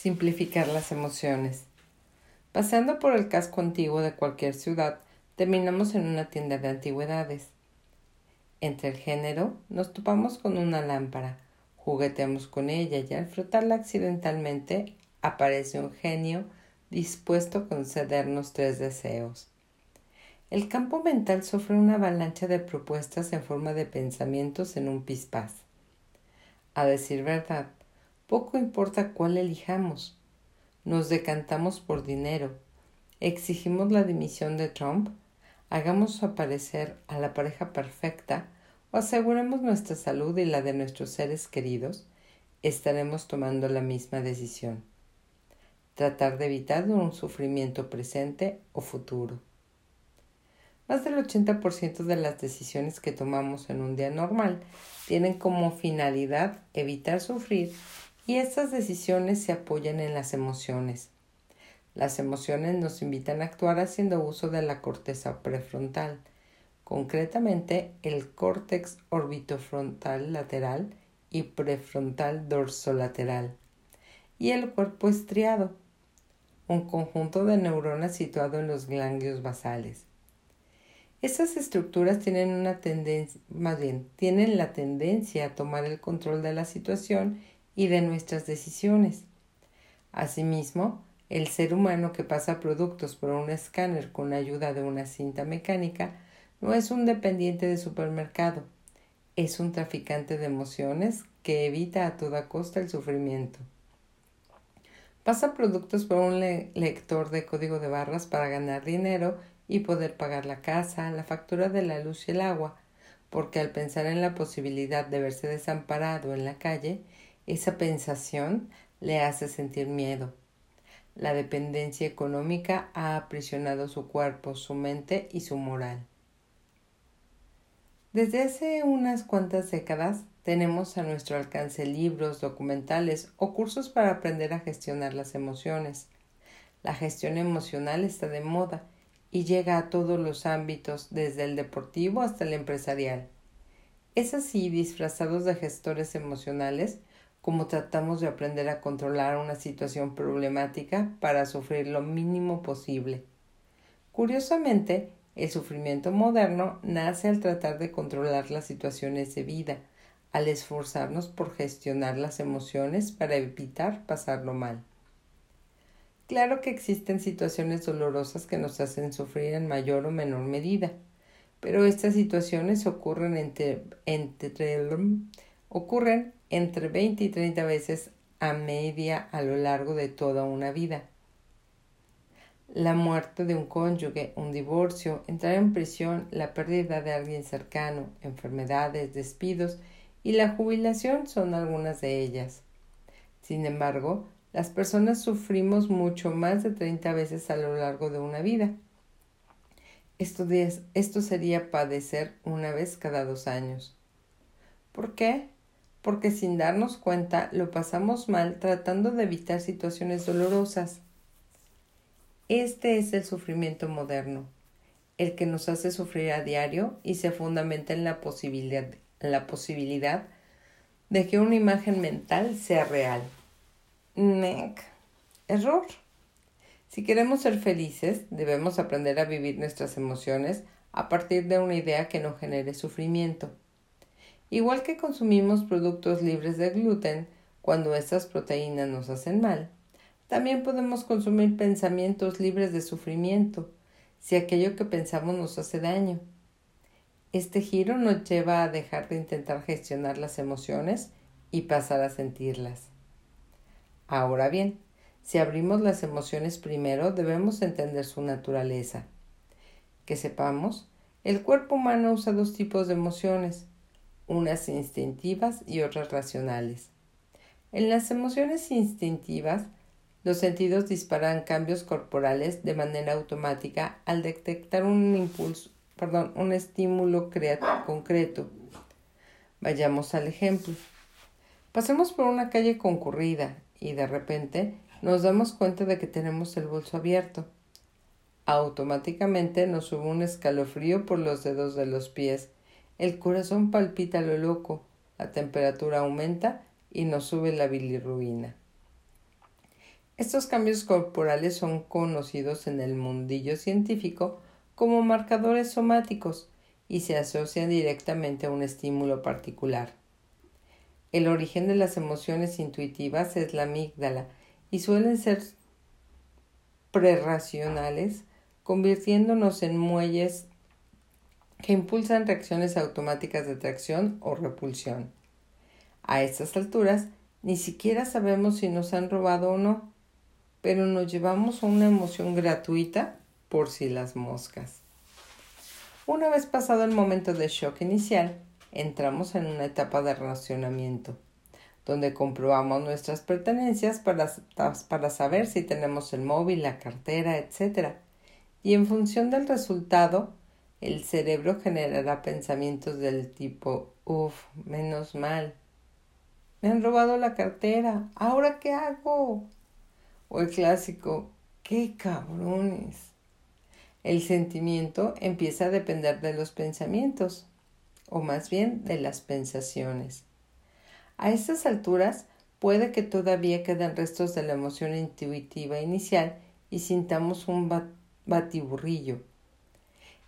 Simplificar las emociones. Pasando por el casco antiguo de cualquier ciudad, terminamos en una tienda de antigüedades. Entre el género, nos topamos con una lámpara, jugueteamos con ella y al frotarla accidentalmente aparece un genio dispuesto a concedernos tres deseos. El campo mental sufre una avalancha de propuestas en forma de pensamientos en un pispás. A decir verdad, poco importa cuál elijamos. Nos decantamos por dinero. Exigimos la dimisión de Trump. Hagamos aparecer a la pareja perfecta o aseguremos nuestra salud y la de nuestros seres queridos. Estaremos tomando la misma decisión. Tratar de evitar un sufrimiento presente o futuro. Más del 80% de las decisiones que tomamos en un día normal tienen como finalidad evitar sufrir y estas decisiones se apoyan en las emociones. Las emociones nos invitan a actuar haciendo uso de la corteza prefrontal, concretamente el córtex orbitofrontal lateral y prefrontal dorsolateral, y el cuerpo estriado, un conjunto de neuronas situado en los ganglios basales. Estas estructuras tienen una tendencia, más bien, tienen la tendencia a tomar el control de la situación y de nuestras decisiones. Asimismo, el ser humano que pasa productos por un escáner con ayuda de una cinta mecánica no es un dependiente de supermercado, es un traficante de emociones que evita a toda costa el sufrimiento. Pasa productos por un lector de código de barras para ganar dinero y poder pagar la casa, la factura de la luz y el agua, porque al pensar en la posibilidad de verse desamparado en la calle, esa pensación le hace sentir miedo. La dependencia económica ha aprisionado su cuerpo, su mente y su moral. Desde hace unas cuantas décadas tenemos a nuestro alcance libros, documentales o cursos para aprender a gestionar las emociones. La gestión emocional está de moda y llega a todos los ámbitos, desde el deportivo hasta el empresarial. Es así, disfrazados de gestores emocionales, como tratamos de aprender a controlar una situación problemática para sufrir lo mínimo posible. Curiosamente, el sufrimiento moderno nace al tratar de controlar las situaciones de vida, al esforzarnos por gestionar las emociones para evitar pasarlo mal. Claro que existen situaciones dolorosas que nos hacen sufrir en mayor o menor medida, pero estas situaciones ocurren entre, entre ocurren entre 20 y 30 veces a media a lo largo de toda una vida. La muerte de un cónyuge, un divorcio, entrar en prisión, la pérdida de alguien cercano, enfermedades, despidos y la jubilación son algunas de ellas. Sin embargo, las personas sufrimos mucho más de 30 veces a lo largo de una vida. Esto, esto sería padecer una vez cada dos años. ¿Por qué? Porque sin darnos cuenta lo pasamos mal tratando de evitar situaciones dolorosas. Este es el sufrimiento moderno, el que nos hace sufrir a diario y se fundamenta en la posibilidad, la posibilidad de que una imagen mental sea real. Nec. Error. Si queremos ser felices, debemos aprender a vivir nuestras emociones a partir de una idea que no genere sufrimiento. Igual que consumimos productos libres de gluten cuando estas proteínas nos hacen mal, también podemos consumir pensamientos libres de sufrimiento si aquello que pensamos nos hace daño. Este giro nos lleva a dejar de intentar gestionar las emociones y pasar a sentirlas. Ahora bien, si abrimos las emociones primero, debemos entender su naturaleza. Que sepamos, el cuerpo humano usa dos tipos de emociones, unas instintivas y otras racionales. En las emociones instintivas, los sentidos disparan cambios corporales de manera automática al detectar un impulso, perdón, un estímulo concreto. Vayamos al ejemplo. Pasemos por una calle concurrida y de repente nos damos cuenta de que tenemos el bolso abierto. Automáticamente nos sube un escalofrío por los dedos de los pies el corazón palpita lo loco, la temperatura aumenta y nos sube la bilirrubina. Estos cambios corporales son conocidos en el mundillo científico como marcadores somáticos y se asocian directamente a un estímulo particular. El origen de las emociones intuitivas es la amígdala y suelen ser prerracionales, convirtiéndonos en muelles que impulsan reacciones automáticas de atracción o repulsión. A estas alturas, ni siquiera sabemos si nos han robado o no, pero nos llevamos una emoción gratuita por si las moscas. Una vez pasado el momento de shock inicial, entramos en una etapa de racionamiento, donde comprobamos nuestras pertenencias para, para saber si tenemos el móvil, la cartera, etc. Y en función del resultado, el cerebro generará pensamientos del tipo, uff, menos mal. Me han robado la cartera, ¿ahora qué hago? O el clásico, qué cabrones. El sentimiento empieza a depender de los pensamientos, o más bien de las pensaciones. A estas alturas puede que todavía queden restos de la emoción intuitiva inicial y sintamos un batiburrillo.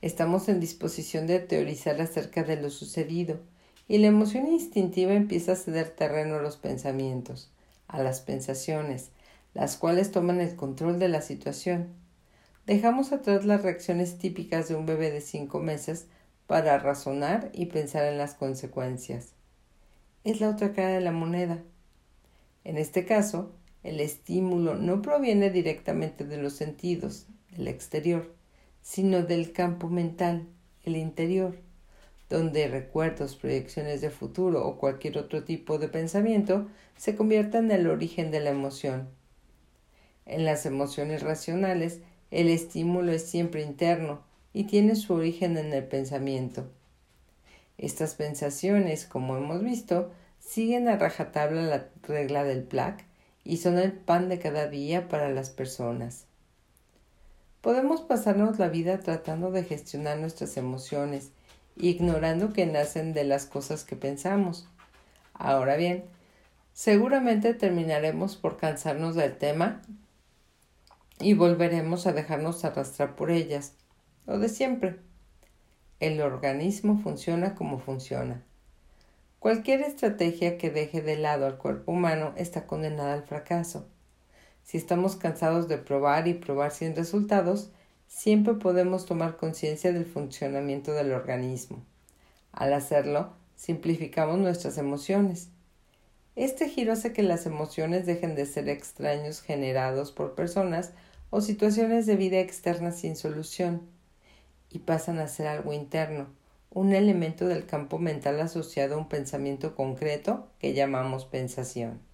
Estamos en disposición de teorizar acerca de lo sucedido y la emoción instintiva empieza a ceder terreno a los pensamientos, a las pensaciones, las cuales toman el control de la situación. Dejamos atrás las reacciones típicas de un bebé de cinco meses para razonar y pensar en las consecuencias. Es la otra cara de la moneda. En este caso, el estímulo no proviene directamente de los sentidos, del exterior, sino del campo mental, el interior, donde recuerdos, proyecciones de futuro o cualquier otro tipo de pensamiento se convierten en el origen de la emoción. En las emociones racionales, el estímulo es siempre interno, y tiene su origen en el pensamiento. Estas pensaciones, como hemos visto, siguen a rajatabla la regla del plac y son el pan de cada día para las personas. Podemos pasarnos la vida tratando de gestionar nuestras emociones, ignorando que nacen de las cosas que pensamos. Ahora bien, seguramente terminaremos por cansarnos del tema y volveremos a dejarnos arrastrar por ellas, lo de siempre. El organismo funciona como funciona. Cualquier estrategia que deje de lado al cuerpo humano está condenada al fracaso. Si estamos cansados de probar y probar sin resultados, siempre podemos tomar conciencia del funcionamiento del organismo. Al hacerlo, simplificamos nuestras emociones. Este giro hace que las emociones dejen de ser extraños generados por personas o situaciones de vida externa sin solución y pasan a ser algo interno, un elemento del campo mental asociado a un pensamiento concreto que llamamos pensación.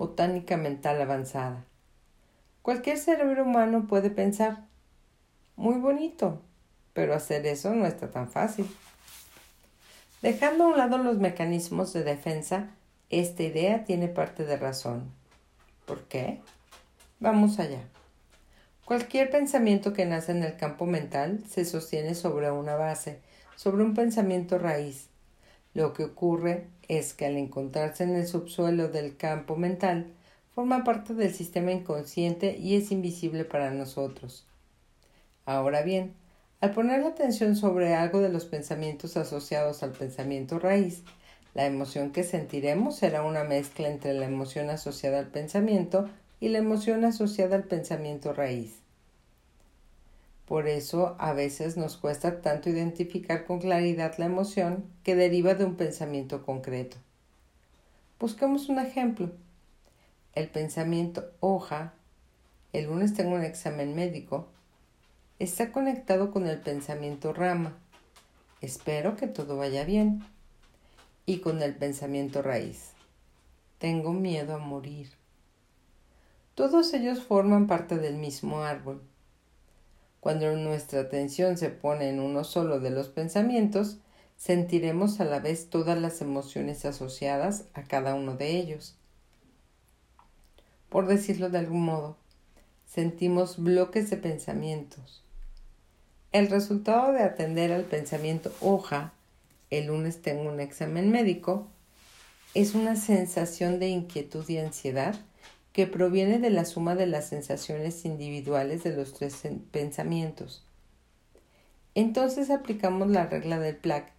Botánica mental avanzada. Cualquier cerebro humano puede pensar. Muy bonito, pero hacer eso no está tan fácil. Dejando a un lado los mecanismos de defensa, esta idea tiene parte de razón. ¿Por qué? Vamos allá. Cualquier pensamiento que nace en el campo mental se sostiene sobre una base, sobre un pensamiento raíz. Lo que ocurre es que al encontrarse en el subsuelo del campo mental, forma parte del sistema inconsciente y es invisible para nosotros. Ahora bien, al poner la atención sobre algo de los pensamientos asociados al pensamiento raíz, la emoción que sentiremos será una mezcla entre la emoción asociada al pensamiento y la emoción asociada al pensamiento raíz. Por eso a veces nos cuesta tanto identificar con claridad la emoción que deriva de un pensamiento concreto. Busquemos un ejemplo. El pensamiento hoja, el lunes tengo un examen médico, está conectado con el pensamiento rama, espero que todo vaya bien, y con el pensamiento raíz, tengo miedo a morir. Todos ellos forman parte del mismo árbol cuando nuestra atención se pone en uno solo de los pensamientos, sentiremos a la vez todas las emociones asociadas a cada uno de ellos. Por decirlo de algún modo, sentimos bloques de pensamientos. El resultado de atender al pensamiento hoja, el lunes tengo un examen médico, es una sensación de inquietud y ansiedad que proviene de la suma de las sensaciones individuales de los tres pensamientos. Entonces aplicamos la regla del PLAC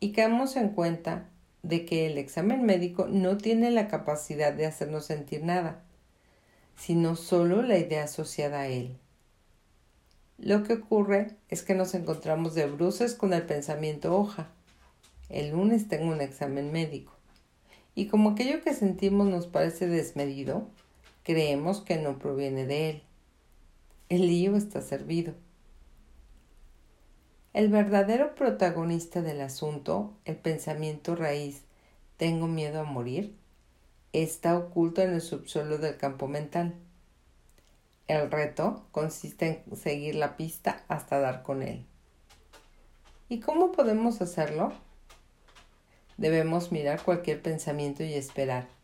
y caemos en cuenta de que el examen médico no tiene la capacidad de hacernos sentir nada, sino solo la idea asociada a él. Lo que ocurre es que nos encontramos de bruces con el pensamiento hoja. El lunes tengo un examen médico. Y como aquello que sentimos nos parece desmedido, creemos que no proviene de él. El lío está servido. El verdadero protagonista del asunto, el pensamiento raíz, tengo miedo a morir, está oculto en el subsuelo del campo mental. El reto consiste en seguir la pista hasta dar con él. ¿Y cómo podemos hacerlo? Debemos mirar cualquier pensamiento y esperar.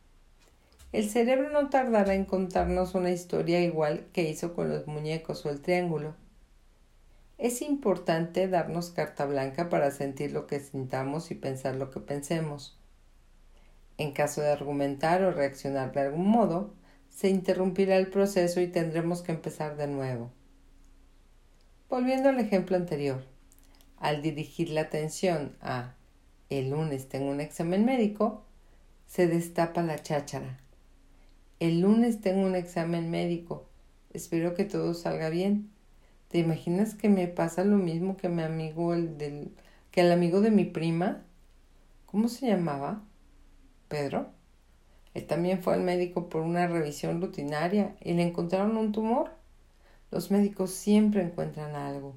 El cerebro no tardará en contarnos una historia igual que hizo con los muñecos o el triángulo. Es importante darnos carta blanca para sentir lo que sintamos y pensar lo que pensemos. En caso de argumentar o reaccionar de algún modo, se interrumpirá el proceso y tendremos que empezar de nuevo. Volviendo al ejemplo anterior, al dirigir la atención a el lunes tengo un examen médico, se destapa la cháchara. El lunes tengo un examen médico, espero que todo salga bien. ¿Te imaginas que me pasa lo mismo que mi amigo el del que el amigo de mi prima? ¿Cómo se llamaba? Pedro. Él también fue al médico por una revisión rutinaria y le encontraron un tumor. Los médicos siempre encuentran algo.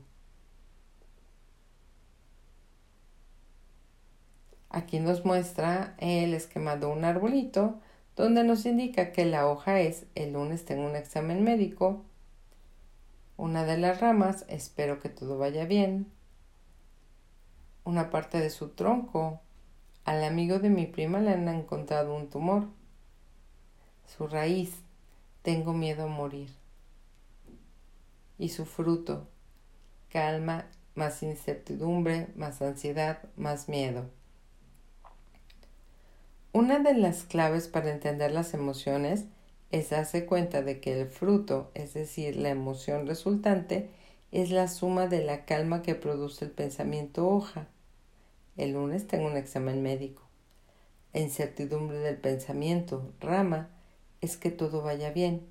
Aquí nos muestra el esquema de un arbolito donde nos indica que la hoja es el lunes tengo un examen médico, una de las ramas, espero que todo vaya bien, una parte de su tronco. Al amigo de mi prima le han encontrado un tumor. Su raíz, tengo miedo a morir. Y su fruto, calma, más incertidumbre, más ansiedad, más miedo. Una de las claves para entender las emociones es darse cuenta de que el fruto, es decir, la emoción resultante, es la suma de la calma que produce el pensamiento hoja. El lunes tengo un examen médico. La incertidumbre del pensamiento, rama, es que todo vaya bien.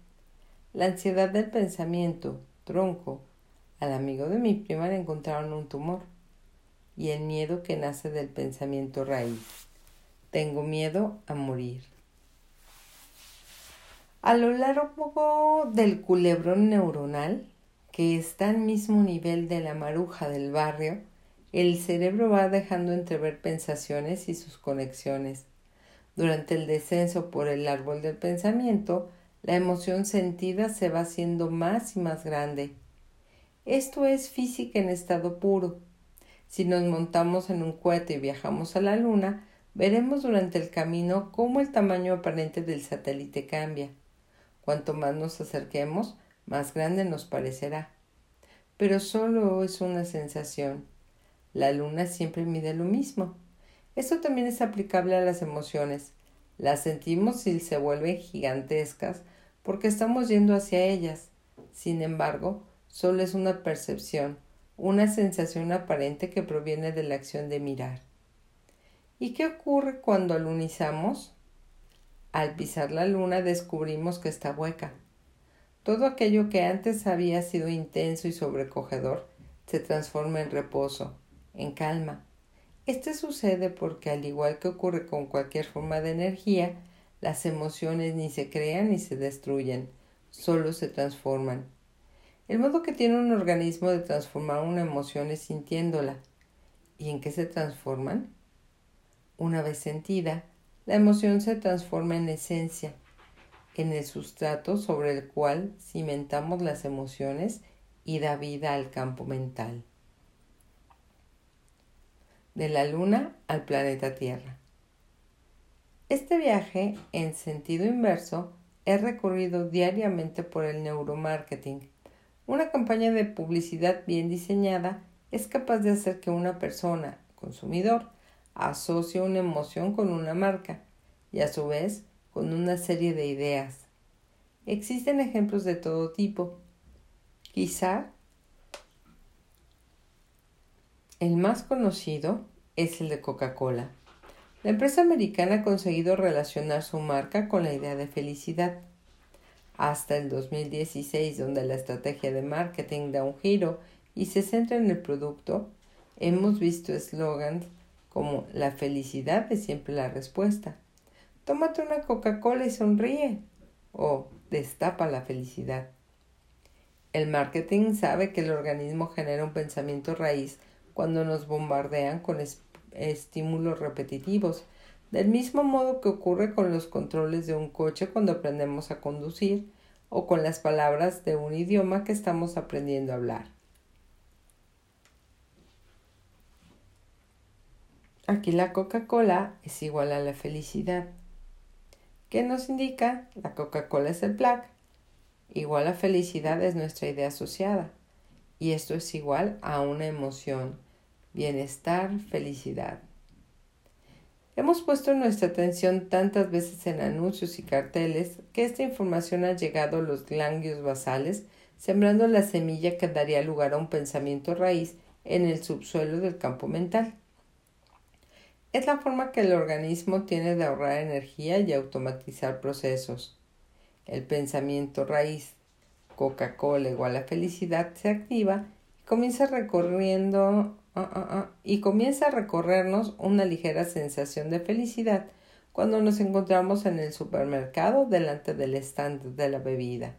La ansiedad del pensamiento, tronco, al amigo de mi prima le encontraron un tumor. Y el miedo que nace del pensamiento raíz. Tengo miedo a morir. A lo largo del culebrón neuronal, que está al mismo nivel de la maruja del barrio, el cerebro va dejando entrever pensaciones y sus conexiones. Durante el descenso por el árbol del pensamiento, la emoción sentida se va haciendo más y más grande. Esto es física en estado puro. Si nos montamos en un cohete y viajamos a la Luna, veremos durante el camino cómo el tamaño aparente del satélite cambia. Cuanto más nos acerquemos, más grande nos parecerá. Pero solo es una sensación. La luna siempre mide lo mismo. Esto también es aplicable a las emociones. Las sentimos y se vuelven gigantescas porque estamos yendo hacia ellas. Sin embargo, solo es una percepción, una sensación aparente que proviene de la acción de mirar. ¿Y qué ocurre cuando alunizamos? Al pisar la luna descubrimos que está hueca. Todo aquello que antes había sido intenso y sobrecogedor se transforma en reposo, en calma. Este sucede porque, al igual que ocurre con cualquier forma de energía, las emociones ni se crean ni se destruyen, solo se transforman. El modo que tiene un organismo de transformar una emoción es sintiéndola. ¿Y en qué se transforman? Una vez sentida, la emoción se transforma en esencia, en el sustrato sobre el cual cimentamos las emociones y da vida al campo mental. De la Luna al planeta Tierra. Este viaje, en sentido inverso, es recorrido diariamente por el neuromarketing. Una campaña de publicidad bien diseñada es capaz de hacer que una persona, consumidor, asocia una emoción con una marca y a su vez con una serie de ideas. Existen ejemplos de todo tipo. Quizá el más conocido es el de Coca-Cola. La empresa americana ha conseguido relacionar su marca con la idea de felicidad. Hasta el 2016, donde la estrategia de marketing da un giro y se centra en el producto, hemos visto eslogans como la felicidad es siempre la respuesta. Tómate una Coca-Cola y sonríe. O destapa la felicidad. El marketing sabe que el organismo genera un pensamiento raíz cuando nos bombardean con estímulos repetitivos, del mismo modo que ocurre con los controles de un coche cuando aprendemos a conducir o con las palabras de un idioma que estamos aprendiendo a hablar. Aquí la Coca-Cola es igual a la felicidad. ¿Qué nos indica? La Coca-Cola es el black. Igual a felicidad es nuestra idea asociada. Y esto es igual a una emoción bienestar, felicidad. Hemos puesto nuestra atención tantas veces en anuncios y carteles que esta información ha llegado a los ganglios basales, sembrando la semilla que daría lugar a un pensamiento raíz en el subsuelo del campo mental. Es la forma que el organismo tiene de ahorrar energía y automatizar procesos. El pensamiento raíz Coca-Cola igual a felicidad se activa y comienza recorriendo Ah, ah, ah. y comienza a recorrernos una ligera sensación de felicidad cuando nos encontramos en el supermercado delante del stand de la bebida.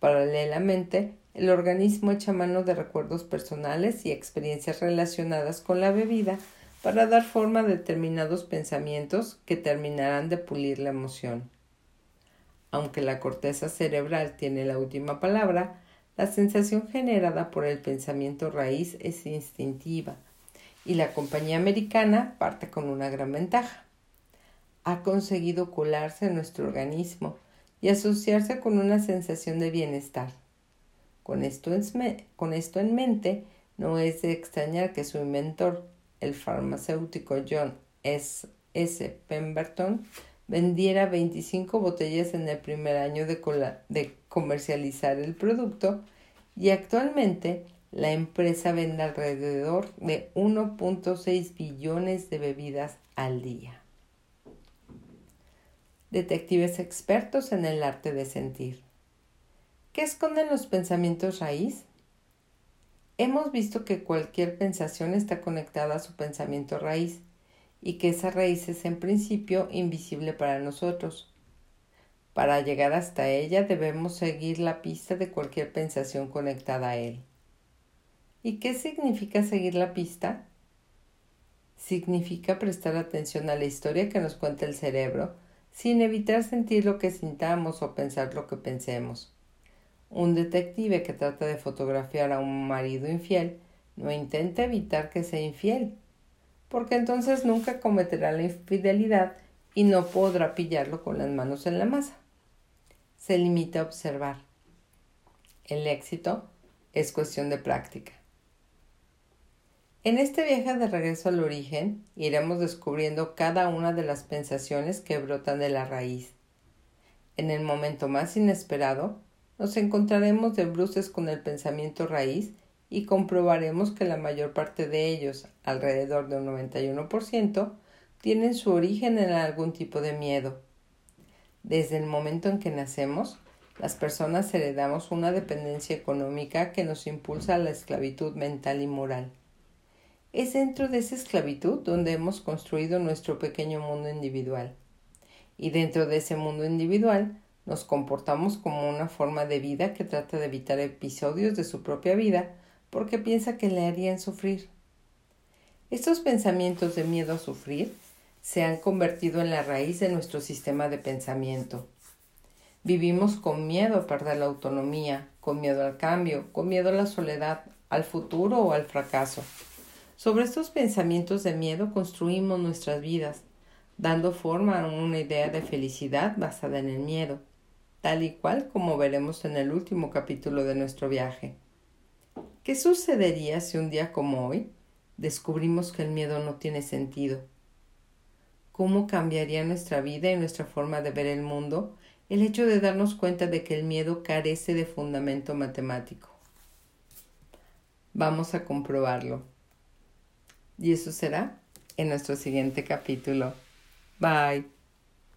Paralelamente, el organismo echa mano de recuerdos personales y experiencias relacionadas con la bebida para dar forma a determinados pensamientos que terminarán de pulir la emoción. Aunque la corteza cerebral tiene la última palabra, la sensación generada por el pensamiento raíz es instintiva y la compañía americana parte con una gran ventaja. Ha conseguido colarse en nuestro organismo y asociarse con una sensación de bienestar. Con esto, en, mente, no es de extrañar que su inventor, el farmacéutico John S. S. Pemberton, vendiera 25 botellas en el primer año de, de comercializar el producto y actualmente la empresa vende alrededor de 1.6 billones de bebidas al día. Detectives expertos en el arte de sentir. ¿Qué esconden los pensamientos raíz? Hemos visto que cualquier pensación está conectada a su pensamiento raíz y que esa raíz es en principio invisible para nosotros. Para llegar hasta ella debemos seguir la pista de cualquier pensación conectada a él. ¿Y qué significa seguir la pista? Significa prestar atención a la historia que nos cuenta el cerebro sin evitar sentir lo que sintamos o pensar lo que pensemos. Un detective que trata de fotografiar a un marido infiel no intenta evitar que sea infiel, porque entonces nunca cometerá la infidelidad y no podrá pillarlo con las manos en la masa. Se limita a observar. El éxito es cuestión de práctica. En este viaje de regreso al origen iremos descubriendo cada una de las pensaciones que brotan de la raíz. En el momento más inesperado, nos encontraremos de bruces con el pensamiento raíz y comprobaremos que la mayor parte de ellos, alrededor de un 91%, tienen su origen en algún tipo de miedo. Desde el momento en que nacemos, las personas heredamos una dependencia económica que nos impulsa a la esclavitud mental y moral. Es dentro de esa esclavitud donde hemos construido nuestro pequeño mundo individual. Y dentro de ese mundo individual nos comportamos como una forma de vida que trata de evitar episodios de su propia vida porque piensa que le harían sufrir. Estos pensamientos de miedo a sufrir se han convertido en la raíz de nuestro sistema de pensamiento. Vivimos con miedo a perder la autonomía, con miedo al cambio, con miedo a la soledad, al futuro o al fracaso. Sobre estos pensamientos de miedo construimos nuestras vidas, dando forma a una idea de felicidad basada en el miedo, tal y cual como veremos en el último capítulo de nuestro viaje. ¿Qué sucedería si un día como hoy descubrimos que el miedo no tiene sentido? ¿Cómo cambiaría nuestra vida y nuestra forma de ver el mundo el hecho de darnos cuenta de que el miedo carece de fundamento matemático. Vamos a comprobarlo. Y eso será en nuestro siguiente capítulo. Bye.